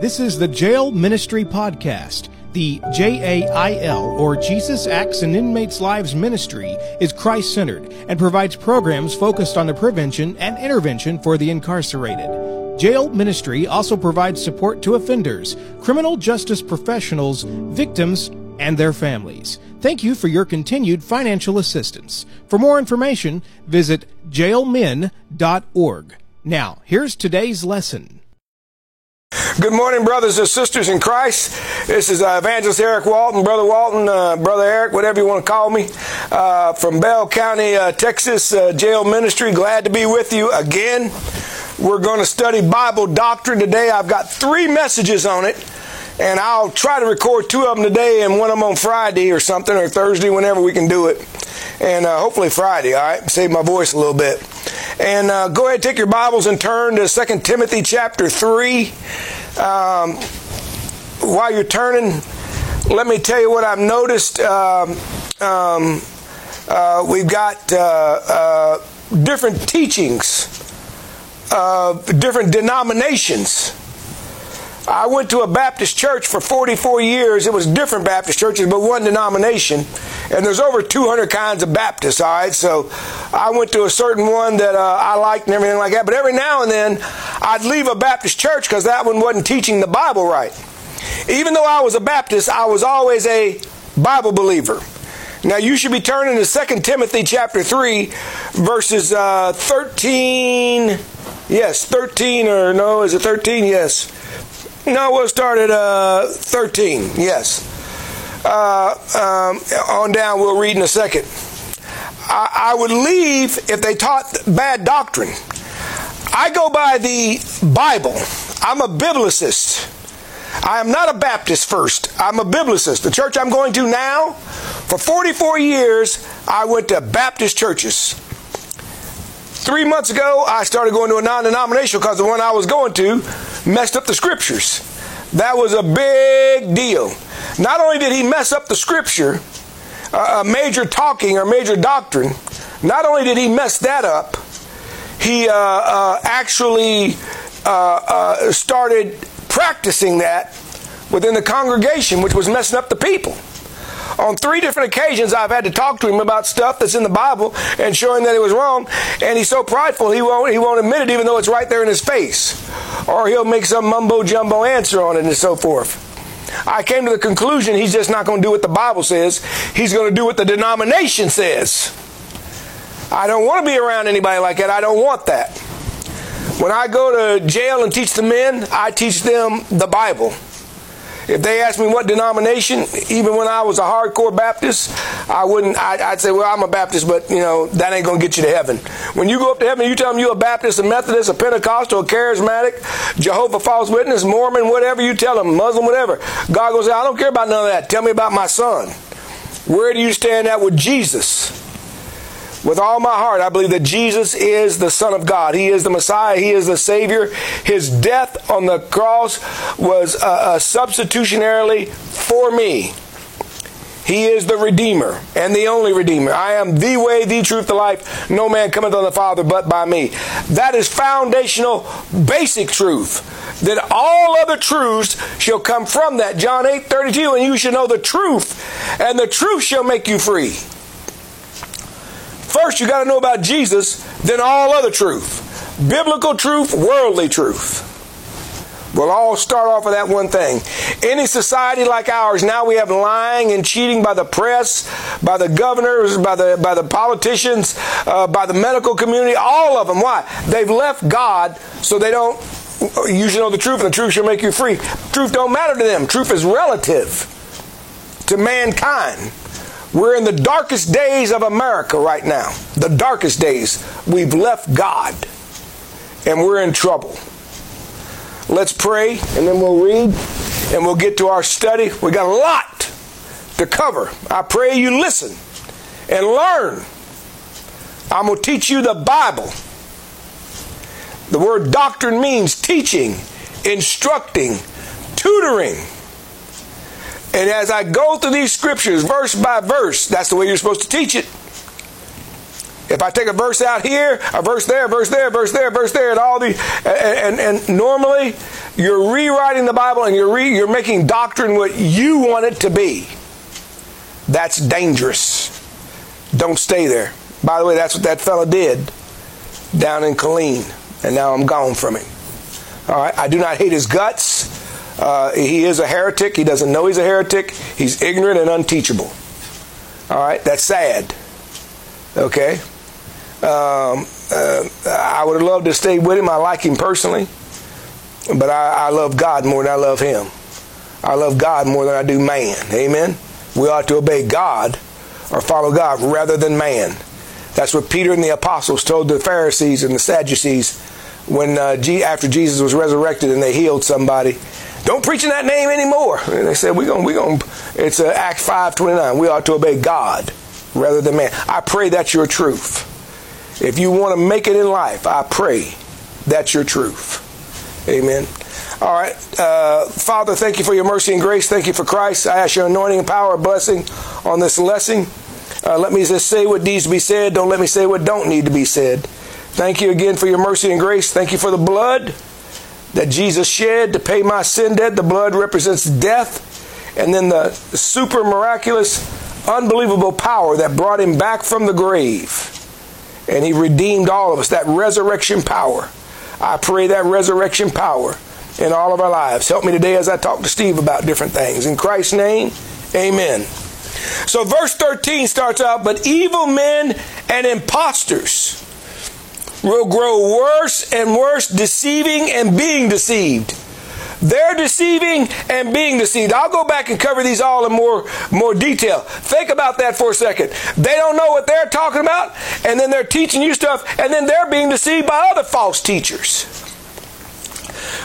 This is the Jail Ministry Podcast. The JAIL, or Jesus Acts in Inmates' Lives Ministry, is Christ centered and provides programs focused on the prevention and intervention for the incarcerated. Jail Ministry also provides support to offenders, criminal justice professionals, victims, and their families. Thank you for your continued financial assistance. For more information, visit jailmin.org. Now, here's today's lesson. Good morning, brothers and sisters in Christ. This is uh, Evangelist Eric Walton, Brother Walton, uh, Brother Eric, whatever you want to call me, uh, from Bell County, uh, Texas, uh, Jail Ministry. Glad to be with you again. We're going to study Bible doctrine today. I've got three messages on it, and I'll try to record two of them today and one of them on Friday or something, or Thursday, whenever we can do it. And uh, hopefully Friday, all right? Save my voice a little bit. And go ahead, take your Bibles and turn to 2 Timothy chapter 3. Um, while you're turning, let me tell you what I've noticed. Um, um, uh, we've got uh, uh, different teachings different denominations. I went to a Baptist church for 44 years. It was different Baptist churches, but one denomination. And there's over 200 kinds of Baptists, all right? So I went to a certain one that uh, I liked and everything like that. But every now and then, I'd leave a Baptist church because that one wasn't teaching the Bible right. Even though I was a Baptist, I was always a Bible believer. Now you should be turning to 2 Timothy chapter 3, verses uh, 13. Yes, 13 or no, is it 13? Yes. No, we'll start at uh, 13. Yes. Uh, um, on down, we'll read in a second. I, I would leave if they taught bad doctrine. I go by the Bible. I'm a biblicist. I am not a Baptist first. I'm a biblicist. The church I'm going to now, for 44 years, I went to Baptist churches. Three months ago, I started going to a non denominational because the one I was going to messed up the scriptures. That was a big deal. Not only did he mess up the scripture, a major talking or major doctrine, not only did he mess that up, he uh, uh, actually uh, uh started practicing that within the congregation, which was messing up the people. On three different occasions, I've had to talk to him about stuff that's in the Bible and showing that it was wrong. And he's so prideful, he won't, he won't admit it, even though it's right there in his face. Or he'll make some mumbo jumbo answer on it and so forth. I came to the conclusion he's just not going to do what the Bible says. He's going to do what the denomination says. I don't want to be around anybody like that. I don't want that. When I go to jail and teach the men, I teach them the Bible. If they asked me what denomination, even when I was a hardcore Baptist, I wouldn't. I, would say, well, I'm a Baptist, but you know that ain't gonna get you to heaven. When you go up to heaven, you tell them you're a Baptist, a Methodist, a Pentecostal, a Charismatic, Jehovah False Witness, Mormon, whatever you tell them, Muslim, whatever. God goes, I don't care about none of that. Tell me about my son. Where do you stand at with Jesus? With all my heart, I believe that Jesus is the Son of God. He is the Messiah. He is the Savior. His death on the cross was uh, uh, substitutionarily for me. He is the Redeemer and the only Redeemer. I am the way, the truth, the life. No man cometh on the Father but by me. That is foundational, basic truth. That all other truths shall come from that. John 8 32, and you shall know the truth, and the truth shall make you free. First, you got to know about Jesus, then all other truth. Biblical truth, worldly truth. We'll all start off with that one thing. Any society like ours, now we have lying and cheating by the press, by the governors, by the, by the politicians, uh, by the medical community, all of them. Why? They've left God so they don't, you should know the truth and the truth shall make you free. Truth don't matter to them. Truth is relative to mankind. We're in the darkest days of America right now. The darkest days. We've left God and we're in trouble. Let's pray and then we'll read and we'll get to our study. We got a lot to cover. I pray you listen and learn. I'm going to teach you the Bible. The word doctrine means teaching, instructing, tutoring. And as I go through these scriptures, verse by verse, that's the way you're supposed to teach it. If I take a verse out here, a verse there, a verse there, a verse there, a verse there, and all the and, and, and normally you're rewriting the Bible and you're re, you're making doctrine what you want it to be. That's dangerous. Don't stay there. By the way, that's what that fellow did down in Killeen, and now I'm gone from him. All right, I do not hate his guts. Uh, he is a heretic. He doesn't know he's a heretic. He's ignorant and unteachable. All right, that's sad. Okay. Um, uh, I would have loved to stay with him. I like him personally, but I, I love God more than I love him. I love God more than I do man. Amen. We ought to obey God or follow God rather than man. That's what Peter and the apostles told the Pharisees and the Sadducees when uh, after Jesus was resurrected and they healed somebody. Don't preach in that name anymore. And they said, "We're going, we're going." It's uh, Act five twenty nine. We ought to obey God rather than man. I pray that's your truth. If you want to make it in life, I pray that's your truth. Amen. All right. Uh, Father, thank you for your mercy and grace. Thank you for Christ. I ask your anointing and power, and blessing on this lesson. Uh, let me just say what needs to be said. Don't let me say what don't need to be said. Thank you again for your mercy and grace. Thank you for the blood that Jesus shed to pay my sin debt. The blood represents death. And then the super miraculous, unbelievable power that brought him back from the grave. And he redeemed all of us. That resurrection power. I pray that resurrection power in all of our lives. Help me today as I talk to Steve about different things. In Christ's name, amen. So, verse 13 starts out, but evil men and impostors will grow worse and worse, deceiving and being deceived. They're deceiving and being deceived. I'll go back and cover these all in more, more detail. Think about that for a second. They don't know what they're talking about, and then they're teaching you stuff, and then they're being deceived by other false teachers.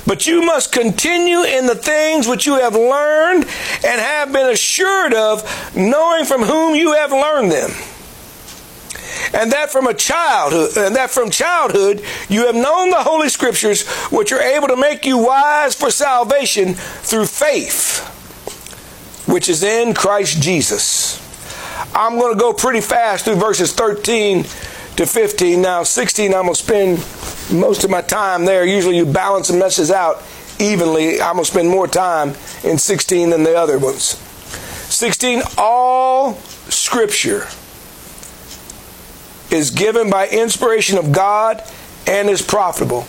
But you must continue in the things which you have learned and have been assured of, knowing from whom you have learned them. And that from a childhood, and that from childhood you have known the Holy Scriptures, which are able to make you wise for salvation through faith, which is in Christ Jesus. I'm going to go pretty fast through verses 13 to 15. Now, 16, I'm going to spend most of my time there. Usually you balance the messages out evenly. I'm going to spend more time in 16 than the other ones. 16, all scripture is given by inspiration of God and is profitable.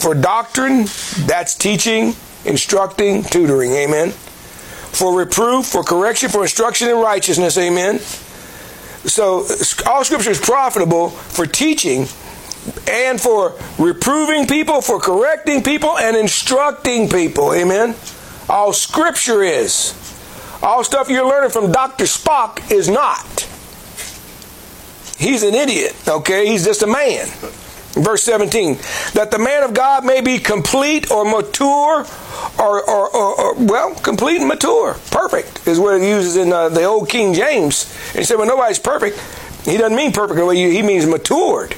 For doctrine, that's teaching, instructing, tutoring. Amen. For reproof, for correction, for instruction in righteousness. Amen. So all scripture is profitable for teaching and for reproving people, for correcting people, and instructing people. Amen. All scripture is. All stuff you're learning from Dr. Spock is not. He's an idiot, okay? He's just a man. Verse 17, that the man of God may be complete or mature, or, or, or, or well, complete and mature. Perfect is what it uses in uh, the old King James. He said, well, nobody's perfect. He doesn't mean perfect, he means matured.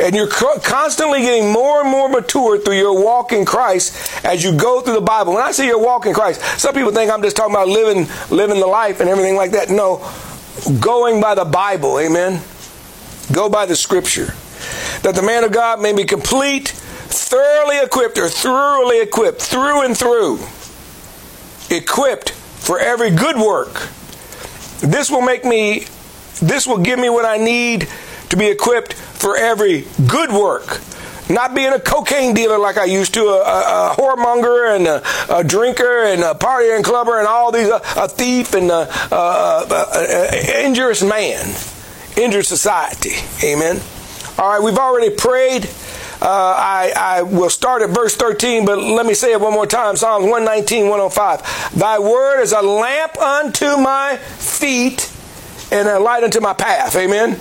And you're constantly getting more and more mature through your walk in Christ as you go through the Bible. When I say your walk in Christ, some people think I'm just talking about living, living the life and everything like that. No, going by the Bible, amen. Go by the scripture. That the man of God may be complete, thoroughly equipped, or thoroughly equipped, through and through. Equipped for every good work. This will make me, this will give me what I need to be equipped for every good work. Not being a cocaine dealer like I used to, a, a, a whoremonger and a, a, drinker and a partier and clubber and all these, a, thief and an injurious man injured society. Amen. All right, we've already prayed. Uh, I, I will start at verse 13, but let me say it one more time. Psalms 119, 105. Thy word is a lamp unto my feet and a light unto my path. Amen.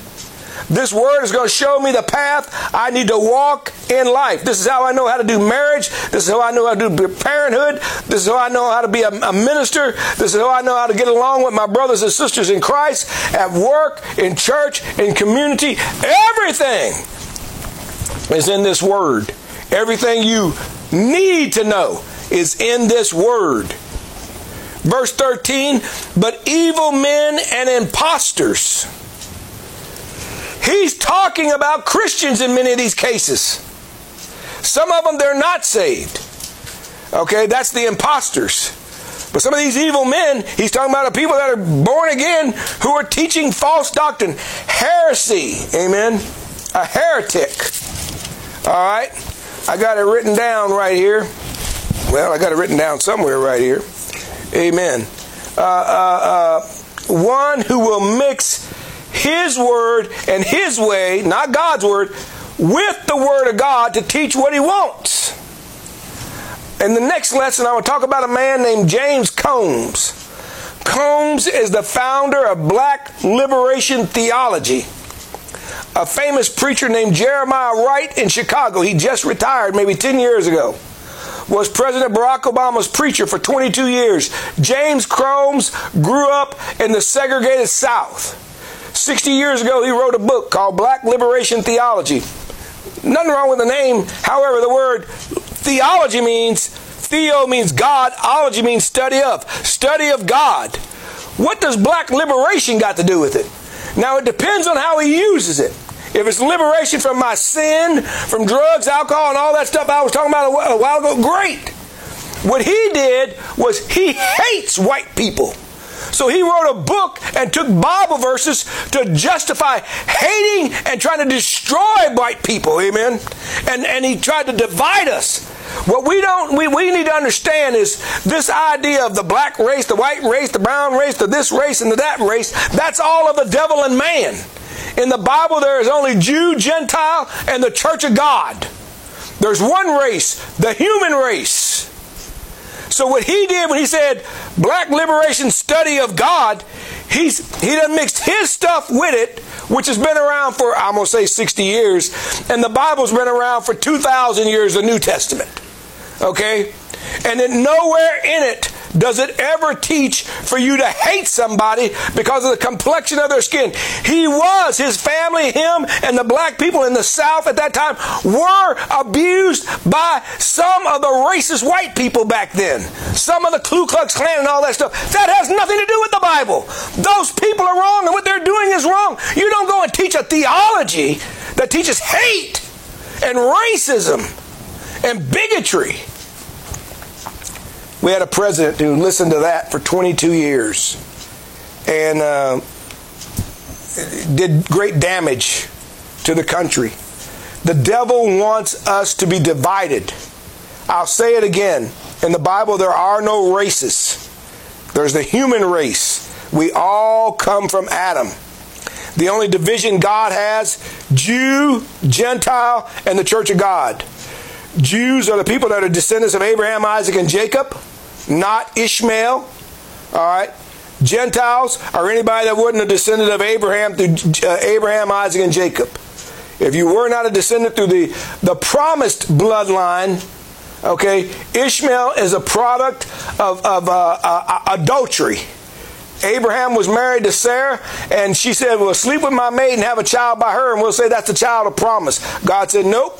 This word is going to show me the path I need to walk in life. This is how I know how to do marriage. This is how I know how to do parenthood. This is how I know how to be a, a minister. This is how I know how to get along with my brothers and sisters in Christ at work, in church, in community. Everything is in this word. Everything you need to know is in this word. Verse 13, but evil men and impostors He's talking about Christians in many of these cases. Some of them, they're not saved. Okay, that's the imposters. But some of these evil men, he's talking about the people that are born again who are teaching false doctrine. Heresy. Amen. A heretic. All right. I got it written down right here. Well, I got it written down somewhere right here. Amen. Uh, uh, uh, one who will mix his word and his way, not God's word, with the word of God to teach what he wants. In the next lesson, I will talk about a man named James Combs. Combs is the founder of Black Liberation Theology. A famous preacher named Jeremiah Wright in Chicago, he just retired maybe 10 years ago, was President Barack Obama's preacher for 22 years. James Combs grew up in the segregated South. 60 years ago, he wrote a book called Black Liberation Theology. Nothing wrong with the name. However, the word theology means theo means God, ology means study of, study of God. What does black liberation got to do with it? Now it depends on how he uses it. If it's liberation from my sin, from drugs, alcohol, and all that stuff I was talking about a while ago, great. What he did was he hates white people. So he wrote a book and took Bible verses to justify hating and trying to destroy white people. Amen. And, and he tried to divide us. What we don't, we, we need to understand is this idea of the black race, the white race, the brown race, the this race and the that race, that's all of the devil and man. In the Bible, there is only Jew, Gentile, and the church of God. There's one race, the human race. So what he did when he said black liberation study of God, he's he done mixed his stuff with it, which has been around for I'm gonna say 60 years, and the Bible's been around for 2,000 years, the New Testament. Okay? And then nowhere in it does it ever teach for you to hate somebody because of the complexion of their skin. He was, his family, him, and the black people in the South at that time were abused by some of the racist white people back then. Some of the Ku Klux Klan and all that stuff. That has nothing to do with the Bible. Those people are wrong and what they're doing is wrong. You don't go and teach a theology that teaches hate and racism and bigotry. We had a president who listened to that for 22 years and uh, did great damage to the country. The devil wants us to be divided. I'll say it again. In the Bible, there are no races. There's the human race. We all come from Adam. The only division God has Jew, Gentile, and the church of God. Jews are the people that are descendants of Abraham, Isaac, and Jacob not Ishmael. All right. Gentiles are anybody that wasn't a descendant of Abraham through uh, Abraham, Isaac, and Jacob. If you were not a descendant through the, the promised bloodline, okay, Ishmael is a product of, of uh, uh, adultery. Abraham was married to Sarah, and she said, Well, sleep with my maid and have a child by her, and we'll say that's a child of promise. God said, Nope.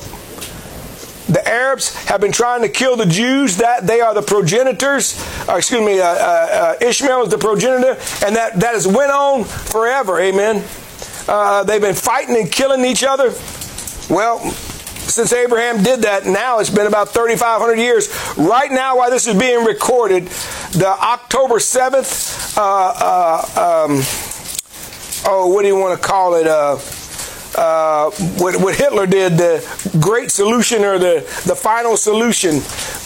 The Arabs have been trying to kill the Jews. That they are the progenitors. Or excuse me, uh, uh, uh, Ishmael is the progenitor, and that that has went on forever. Amen. Uh, they've been fighting and killing each other. Well, since Abraham did that, now it's been about 3,500 years. Right now, while this is being recorded, the October 7th, uh, uh, um, oh, what do you want to call it? Uh, what, what, Hitler did, the great solution or the, the final solution,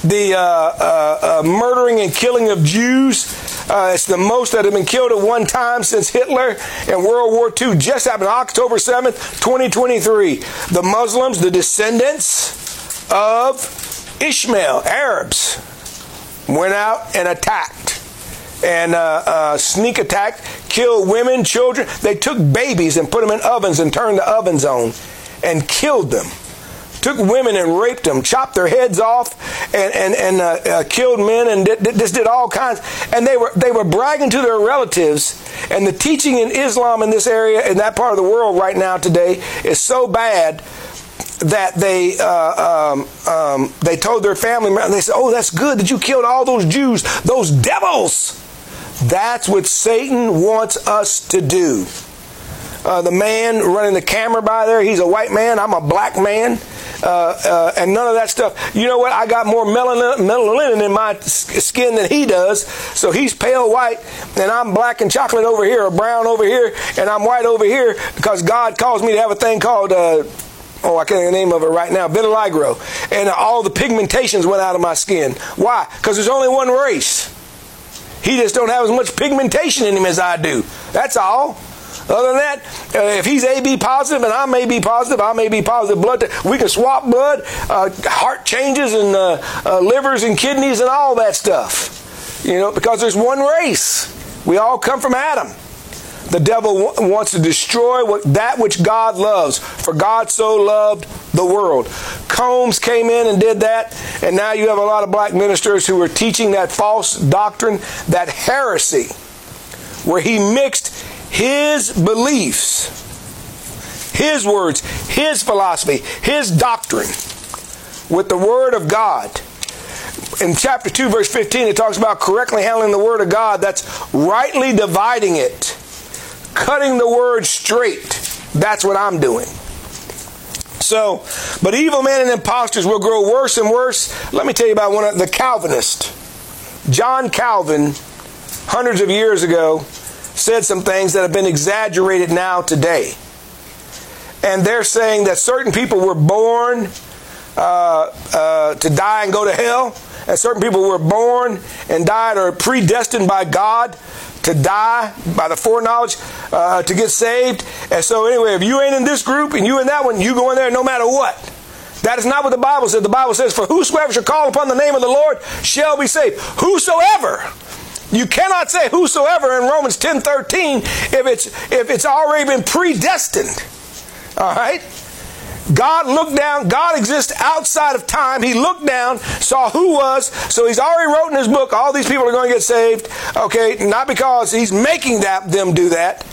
the uh, uh, uh murdering and killing of Jews. Uh, it's the most that have been killed at one time since Hitler and World War II. Just happened October 7th, 2023. The Muslims, the descendants of Ishmael, Arabs, went out and attacked and uh, sneak attack, killed women, children. They took babies and put them in ovens and turned the ovens on and killed them. Took women and raped them, chopped their heads off, and and, and uh, uh killed men, and just did all kinds. And they were they were bragging to their relatives. And the teaching in Islam in this area, in that part of the world right now today, is so bad that they uh, um, um, they told their family. They said, "Oh, that's good that you killed all those Jews, those devils." That's what Satan wants us to do. Uh, the man running the camera by there, he's a white man. I'm a black man. Uh, uh, and none of that stuff. You know what? I got more melanin, melanin in my skin than he does. So he's pale white, and I'm black and chocolate over here, or brown over here, and I'm white over here because God calls me to have a thing called. Uh, oh, I can't think of the name of it right now, vitiligo. And all the pigmentations went out of my skin. Why? Because there's only one race. He just don't have as much pigmentation in him as I do. That's all. Other than that, uh, if he's AB positive and I may be positive, I may be positive blood. we can swap blood, uh, heart changes and uh, uh, livers and kidneys and all that stuff. You know, because there's one race. We all come from Adam. The devil wants to destroy what, that which God loves. For God so loved the world. Combs came in and did that, and now you have a lot of black ministers who are teaching that false doctrine, that heresy, where he mixed his beliefs, his words, his philosophy, his doctrine with the Word of God. In chapter 2, verse 15, it talks about correctly handling the Word of God. That's rightly dividing it, cutting the Word straight. That's what I'm doing. So, but evil men and impostors will grow worse and worse. Let me tell you about one of the Calvinist. John Calvin, hundreds of years ago, said some things that have been exaggerated now today. And they're saying that certain people were born uh, uh, to die and go to hell, and certain people were born and died or predestined by God to die by the foreknowledge uh, to get saved. And so, anyway, if you ain't in this group and you in that one, you go in there no matter what. That is not what the Bible says. The Bible says, For whosoever shall call upon the name of the Lord shall be saved. Whosoever. You cannot say whosoever in Romans 10 13 if it's if it's already been predestined. All right? God looked down, God exists outside of time. He looked down, saw who was, so he's already wrote in his book, all these people are going to get saved. Okay, not because he's making that them do that.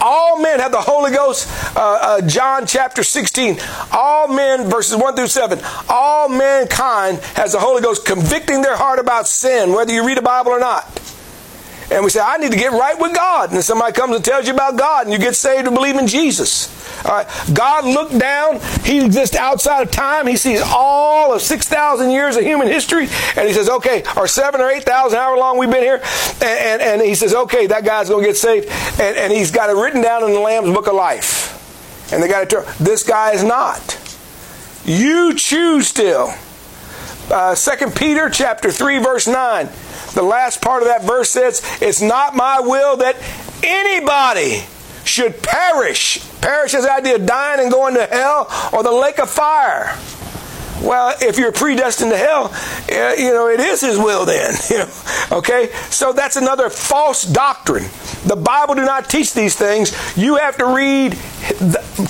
All men have the Holy Ghost. Uh, uh, John chapter 16. All men, verses 1 through 7. All mankind has the Holy Ghost convicting their heart about sin, whether you read the Bible or not and we say, I need to get right with God. And somebody comes and tells you about God, and you get saved and believe in Jesus. All right. God looked down. He exists outside of time. He sees all of 6,000 years of human history. And he says, okay, or seven or 8,000, however long we've been here. And, and, and he says, okay, that guy's going to get saved. And, and he's got it written down in the Lamb's Book of Life. And they got tell, this guy is not. You choose still. Uh, 2 Peter chapter 3, verse 9. The last part of that verse says, It's not my will that anybody should perish. Perish is the idea of dying and going to hell or the lake of fire. Well, if you're predestined to hell, eh, you know, it is his will then. Okay? So that's another false doctrine. The Bible do not teach these things. You have to read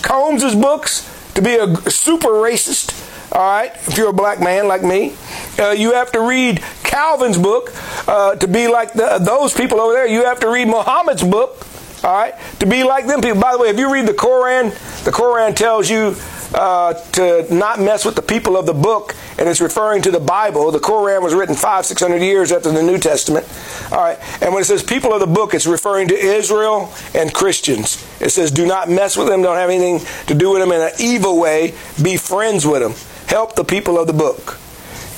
Combs's books to be a super racist. All right, if you're a black man like me, uh, you have to read Calvin's book uh, to be like the, those people over there. You have to read Muhammad's book, all right, to be like them people. By the way, if you read the Koran, the Koran tells you uh, to not mess with the people of the book, and it's referring to the Bible. The Koran was written five, six hundred years after the New Testament. All right, and when it says people of the book, it's referring to Israel and Christians. It says, do not mess with them, don't have anything to do with them in an evil way, be friends with them, help the people of the book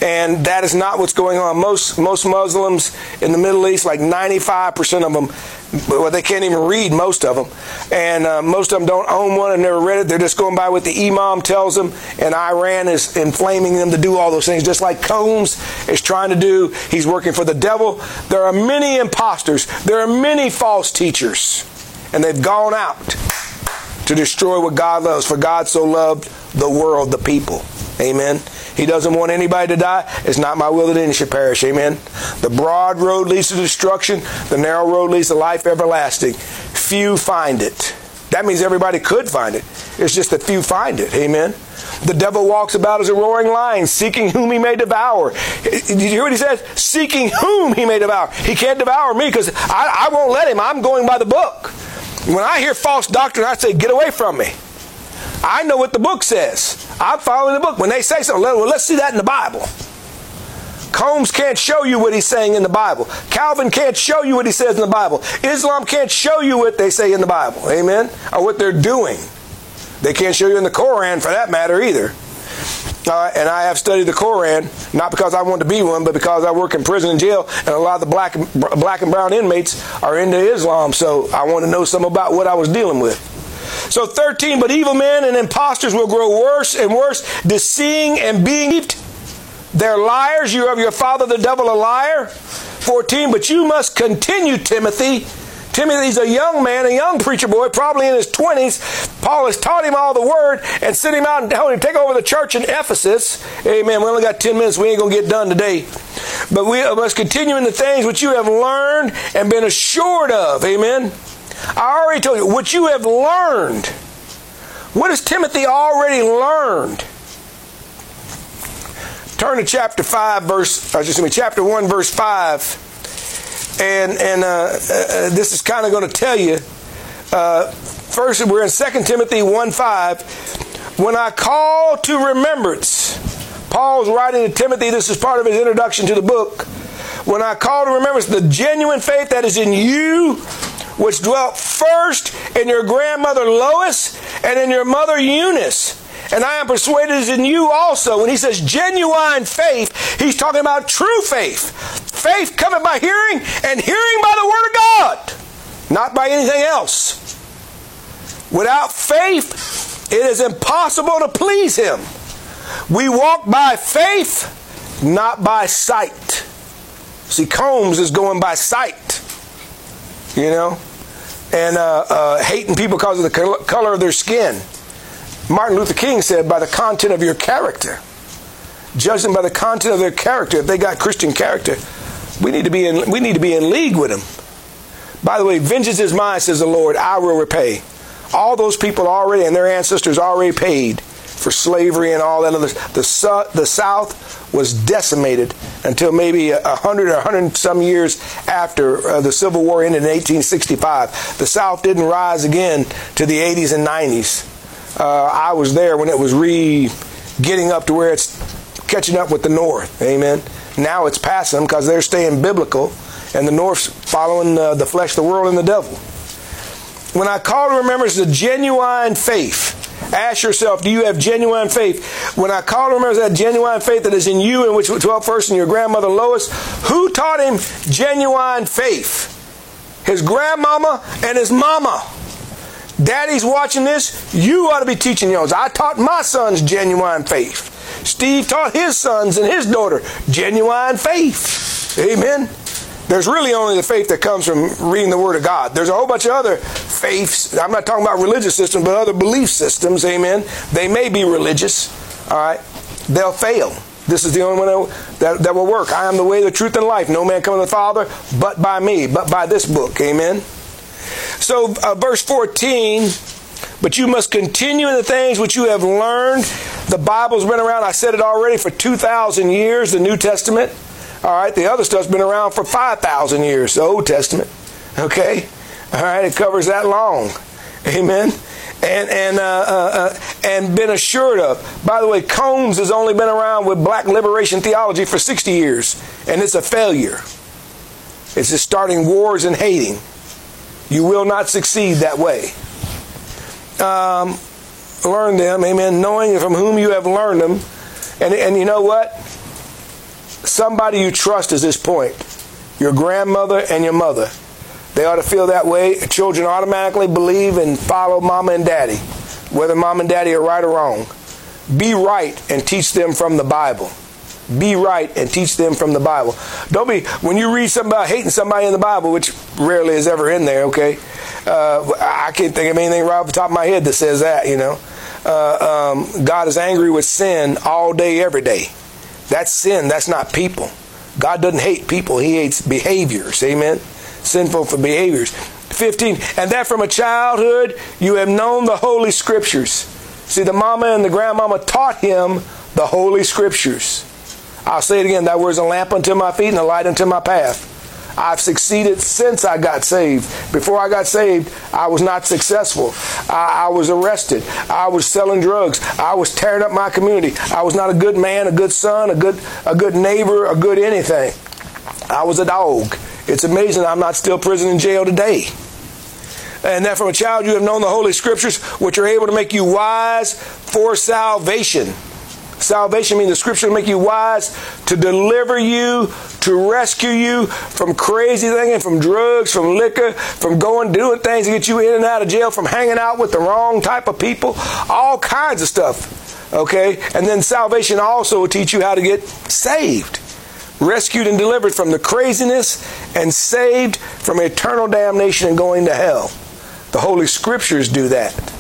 and that is not what's going on. Most most Muslims in the Middle East, like 95% of them, well, they can't even read most of them, and uh, most of them don't own one and never read it. They're just going by what the imam tells them, and Iran is inflaming them to do all those things, just like Combs is trying to do. He's working for the devil. There are many imposters. There are many false teachers, and they've gone out to destroy what God loves. For God so loved the world, the people. Amen. He doesn't want anybody to die. It's not my will that any should perish. Amen. The broad road leads to destruction. The narrow road leads to life everlasting. Few find it. That means everybody could find it. It's just that few find it. Amen. The devil walks about as a roaring lion, seeking whom he may devour. Did you hear what he says? Seeking whom he may devour. He can't devour me because I, I won't let him. I'm going by the book. When I hear false doctrine, I say, get away from me. I know what the book says. I'm following the book. When they say something, well, let's see that in the Bible. Combs can't show you what he's saying in the Bible. Calvin can't show you what he says in the Bible. Islam can't show you what they say in the Bible. Amen? Or what they're doing. They can't show you in the Koran for that matter either. Uh, and I have studied the Koran, not because I want to be one, but because I work in prison and jail, and a lot of the black, black and brown inmates are into Islam, so I want to know some about what I was dealing with. So 13, but evil men and impostors will grow worse and worse, deceiving and being deceived. They're liars. You have your father, the devil, a liar. 14, but you must continue, Timothy. Timothy's a young man, a young preacher boy, probably in his 20s. Paul has taught him all the word and sent him out and told him take over the church in Ephesus. Amen. We only got 10 minutes. We ain't going to get done today. But we must continue in the things which you have learned and been assured of. Amen. I already told you what you have learned. What has Timothy already learned? Turn to chapter 5, verse, excuse me, chapter 1, verse 5. And, and uh, uh, this is kind of going to tell you. Uh, first, we're in 2 Timothy 1 5. When I call to remembrance, Paul's writing to Timothy, this is part of his introduction to the book. When I call to remembrance the genuine faith that is in you, which dwelt first in your grandmother Lois and in your mother Eunice and I am persuaded is in you also. When he says genuine faith, he's talking about true faith. Faith coming by hearing, and hearing by the Word of God, not by anything else. Without faith, it is impossible to please Him. We walk by faith, not by sight. See, Combs is going by sight, you know, and uh, uh, hating people because of the color of their skin. Martin Luther King said, by the content of your character. Judge them by the content of their character. If they got Christian character, we need to be in, we need to be in league with them. By the way, vengeance is mine, says the Lord, I will repay. All those people already and their ancestors already paid for slavery and all that other. The, the South was decimated until maybe a hundred or hundred some years after uh, the Civil War ended in 1865. The South didn't rise again to the 80s and 90s. Uh, I was there when it was re getting up to where it's catching up with the North. Amen. Now it's passing them because they're staying biblical, and the North's following uh, the flesh, the world, and the devil. When I call to remembrance the genuine faith, ask yourself, do you have genuine faith? When I call to that genuine faith that is in you and which dwelt first in your grandmother Lois, who taught him genuine faith? His grandmama and his mama. Daddy's watching this, you ought to be teaching yours. I taught my sons genuine faith. Steve taught his sons and his daughter genuine faith. Amen. There's really only the faith that comes from reading the Word of God. There's a whole bunch of other faiths. I'm not talking about religious systems, but other belief systems. Amen. They may be religious. All right. They'll fail. This is the only one that, that will work. I am the way, the truth, and life. No man cometh to the Father but by me, but by this book. Amen. So, uh, verse 14, but you must continue in the things which you have learned. The Bible's been around, I said it already, for 2,000 years, the New Testament. All right, the other stuff's been around for 5,000 years, the Old Testament. Okay? All right, it covers that long. Amen? And, and, uh, uh, uh, and been assured of. By the way, Combs has only been around with black liberation theology for 60 years, and it's a failure. It's just starting wars and hating. You will not succeed that way. Um, learn them, amen, knowing from whom you have learned them. And, and you know what? Somebody you trust is this point your grandmother and your mother. They ought to feel that way. Children automatically believe and follow mama and daddy, whether mom and daddy are right or wrong. Be right and teach them from the Bible. Be right and teach them from the Bible. Don't be, when you read something about hating somebody in the Bible, which rarely is ever in there, okay? Uh, I can't think of anything right off the top of my head that says that, you know? Uh, um, God is angry with sin all day, every day. That's sin, that's not people. God doesn't hate people, He hates behaviors, amen? Sinful for behaviors. 15, and that from a childhood you have known the Holy Scriptures. See, the mama and the grandmama taught him the Holy Scriptures. I'll say it again, that is a lamp unto my feet and a light unto my path. I've succeeded since I got saved. Before I got saved, I was not successful. I, I, was arrested. I was selling drugs. I was tearing up my community. I was not a good man, a good son, a good a good neighbor, a good anything. I was a dog. It's amazing I'm not still prison in jail today. And that from a child you have known the Holy Scriptures, which are able to make you wise for salvation. Salvation means the scripture will make you wise to deliver you, to rescue you from crazy thinking, from drugs, from liquor, from going doing things to get you in and out of jail, from hanging out with the wrong type of people, all kinds of stuff. Okay? And then salvation also will teach you how to get saved. Rescued and delivered from the craziness and saved from eternal damnation and going to hell. The Holy Scriptures do that.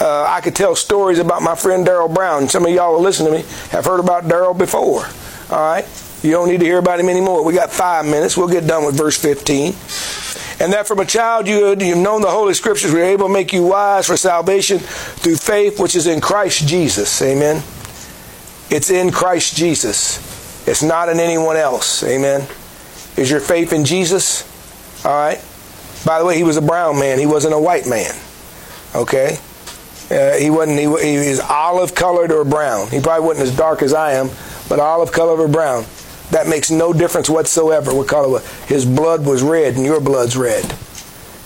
Uh, I could tell stories about my friend Daryl Brown. Some of y'all who listen to me have heard about Daryl before. All right? You don't need to hear about him anymore. We got five minutes. We'll get done with verse 15. And that from a child you, you've known the Holy Scriptures we are able to make you wise for salvation through faith which is in Christ Jesus. Amen. It's in Christ Jesus. It's not in anyone else. Amen. Is your faith in Jesus? All right. By the way, he was a brown man. He wasn't a white man. Okay. Uh, he wasn't. He, he was olive colored or brown. He probably wasn't as dark as I am, but olive colored or brown. That makes no difference whatsoever. What color? His blood was red, and your blood's red.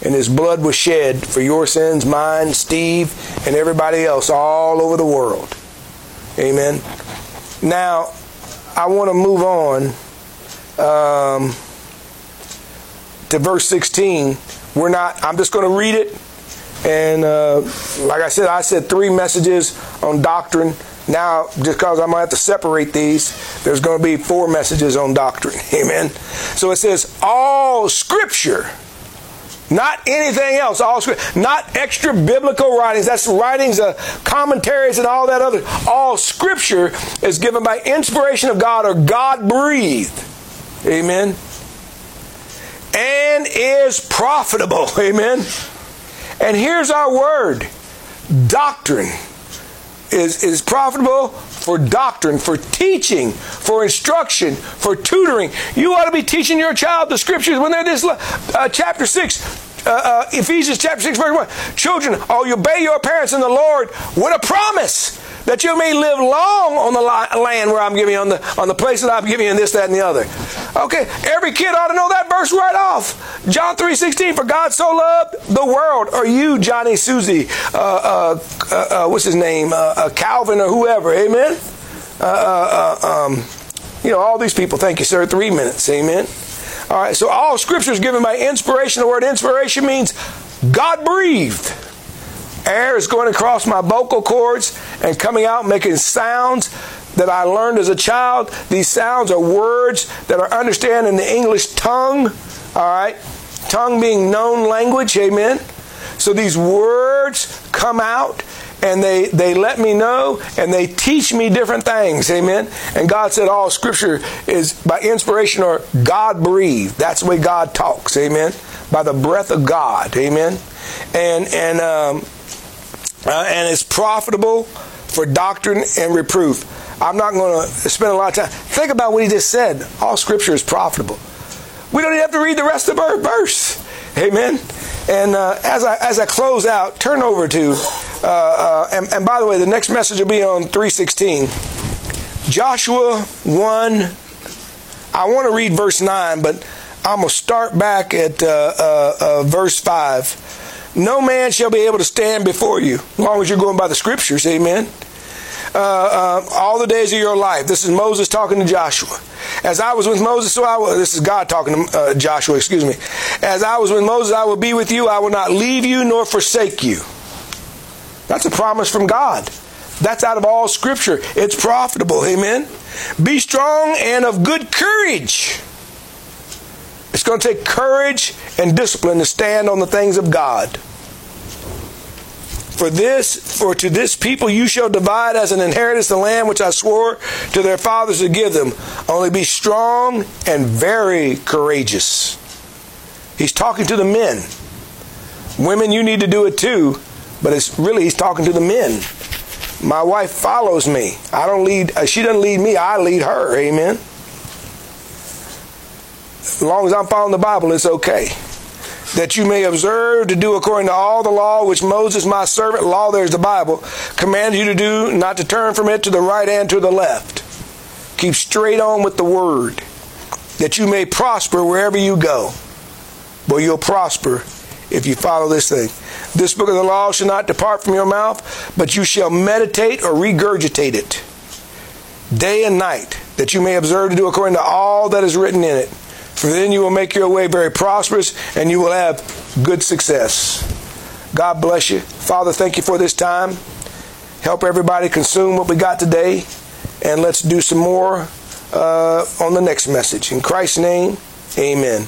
And his blood was shed for your sins, mine, Steve, and everybody else all over the world. Amen. Now, I want to move on um, to verse 16. We're not. I'm just going to read it and uh, like I said, I said three messages on doctrine. Now, just because I'm going to have to separate these, there's going to be four messages on doctrine. Amen. So it says, all scripture, not anything else, all scripture, not extra biblical writings. That's writings, uh, commentaries, and all that other. All scripture is given by inspiration of God or God breathed. Amen. And is profitable. Amen and here's our word doctrine is, is profitable for doctrine, for teaching, for instruction, for tutoring. You ought to be teaching your child the scriptures when they're this uh, chapter 6. Uh, uh, Ephesians chapter 6, verse 1. Children, oh, you obey your parents in the Lord with a promise that you may live long on the land where I'm giving you, on the, on the place that I'm giving you, and this, that, and the other. Okay, every kid ought to know that verse right off. John 3.16, for God so loved the world, or you, Johnny, Susie, uh, uh, uh, uh what's his name, uh, uh, Calvin, or whoever, amen? Um, you know, all these people, thank you, sir, three minutes, amen? All right, so all scripture is given by inspiration. The word inspiration means God breathed. Air is going across my vocal cords and coming out making sounds that I learned as a child. These sounds are words that are understood in the English tongue. All right? Tongue being known language. Amen. So these words come out and they, they let me know and they teach me different things. Amen. And God said all scripture is by inspiration or God breathed. That's the way God talks. Amen. By the breath of God. Amen. And, and, um, uh, and it's profitable for doctrine and reproof. I'm not going to spend a lot of time. Think about what he just said. All scripture is profitable. We don't even have to read the rest of our verse. Amen. And uh, as I as I close out, turn over to uh, uh, and, and by the way, the next message will be on 316. Joshua 1. I want to read verse 9, but I'm going to start back at uh, uh, uh, verse 5. No man shall be able to stand before you, as long as you're going by the scriptures. Amen uh, uh, all the days of your life. This is Moses talking to Joshua. As I was with Moses, so I will, this is God talking to uh, Joshua, excuse me. As I was with Moses, I will be with you. I will not leave you nor forsake you. That's a promise from God. That's out of all scripture. It's profitable. Amen. Be strong and of good courage. It's going to take courage and discipline to stand on the things of God. For this, for to this people you shall divide as an inheritance the land which I swore to their fathers to give them. Only be strong and very courageous. He's talking to the men. Women, you need to do it too, but it's really he's talking to the men. My wife follows me. I don't lead. Uh, she doesn't lead me. I lead her. Amen. As long as I'm following the Bible, it's okay. That you may observe to do according to all the law which Moses, my servant, law there's the Bible, commanded you to do, not to turn from it to the right and to the left. Keep straight on with the word, that you may prosper wherever you go. Boy, you'll prosper if you follow this thing. This book of the law shall not depart from your mouth, but you shall meditate or regurgitate it day and night, that you may observe to do according to all that is written in it. For then you will make your way very prosperous and you will have good success. God bless you. Father, thank you for this time. Help everybody consume what we got today, and let's do some more uh, on the next message. In Christ's name, amen.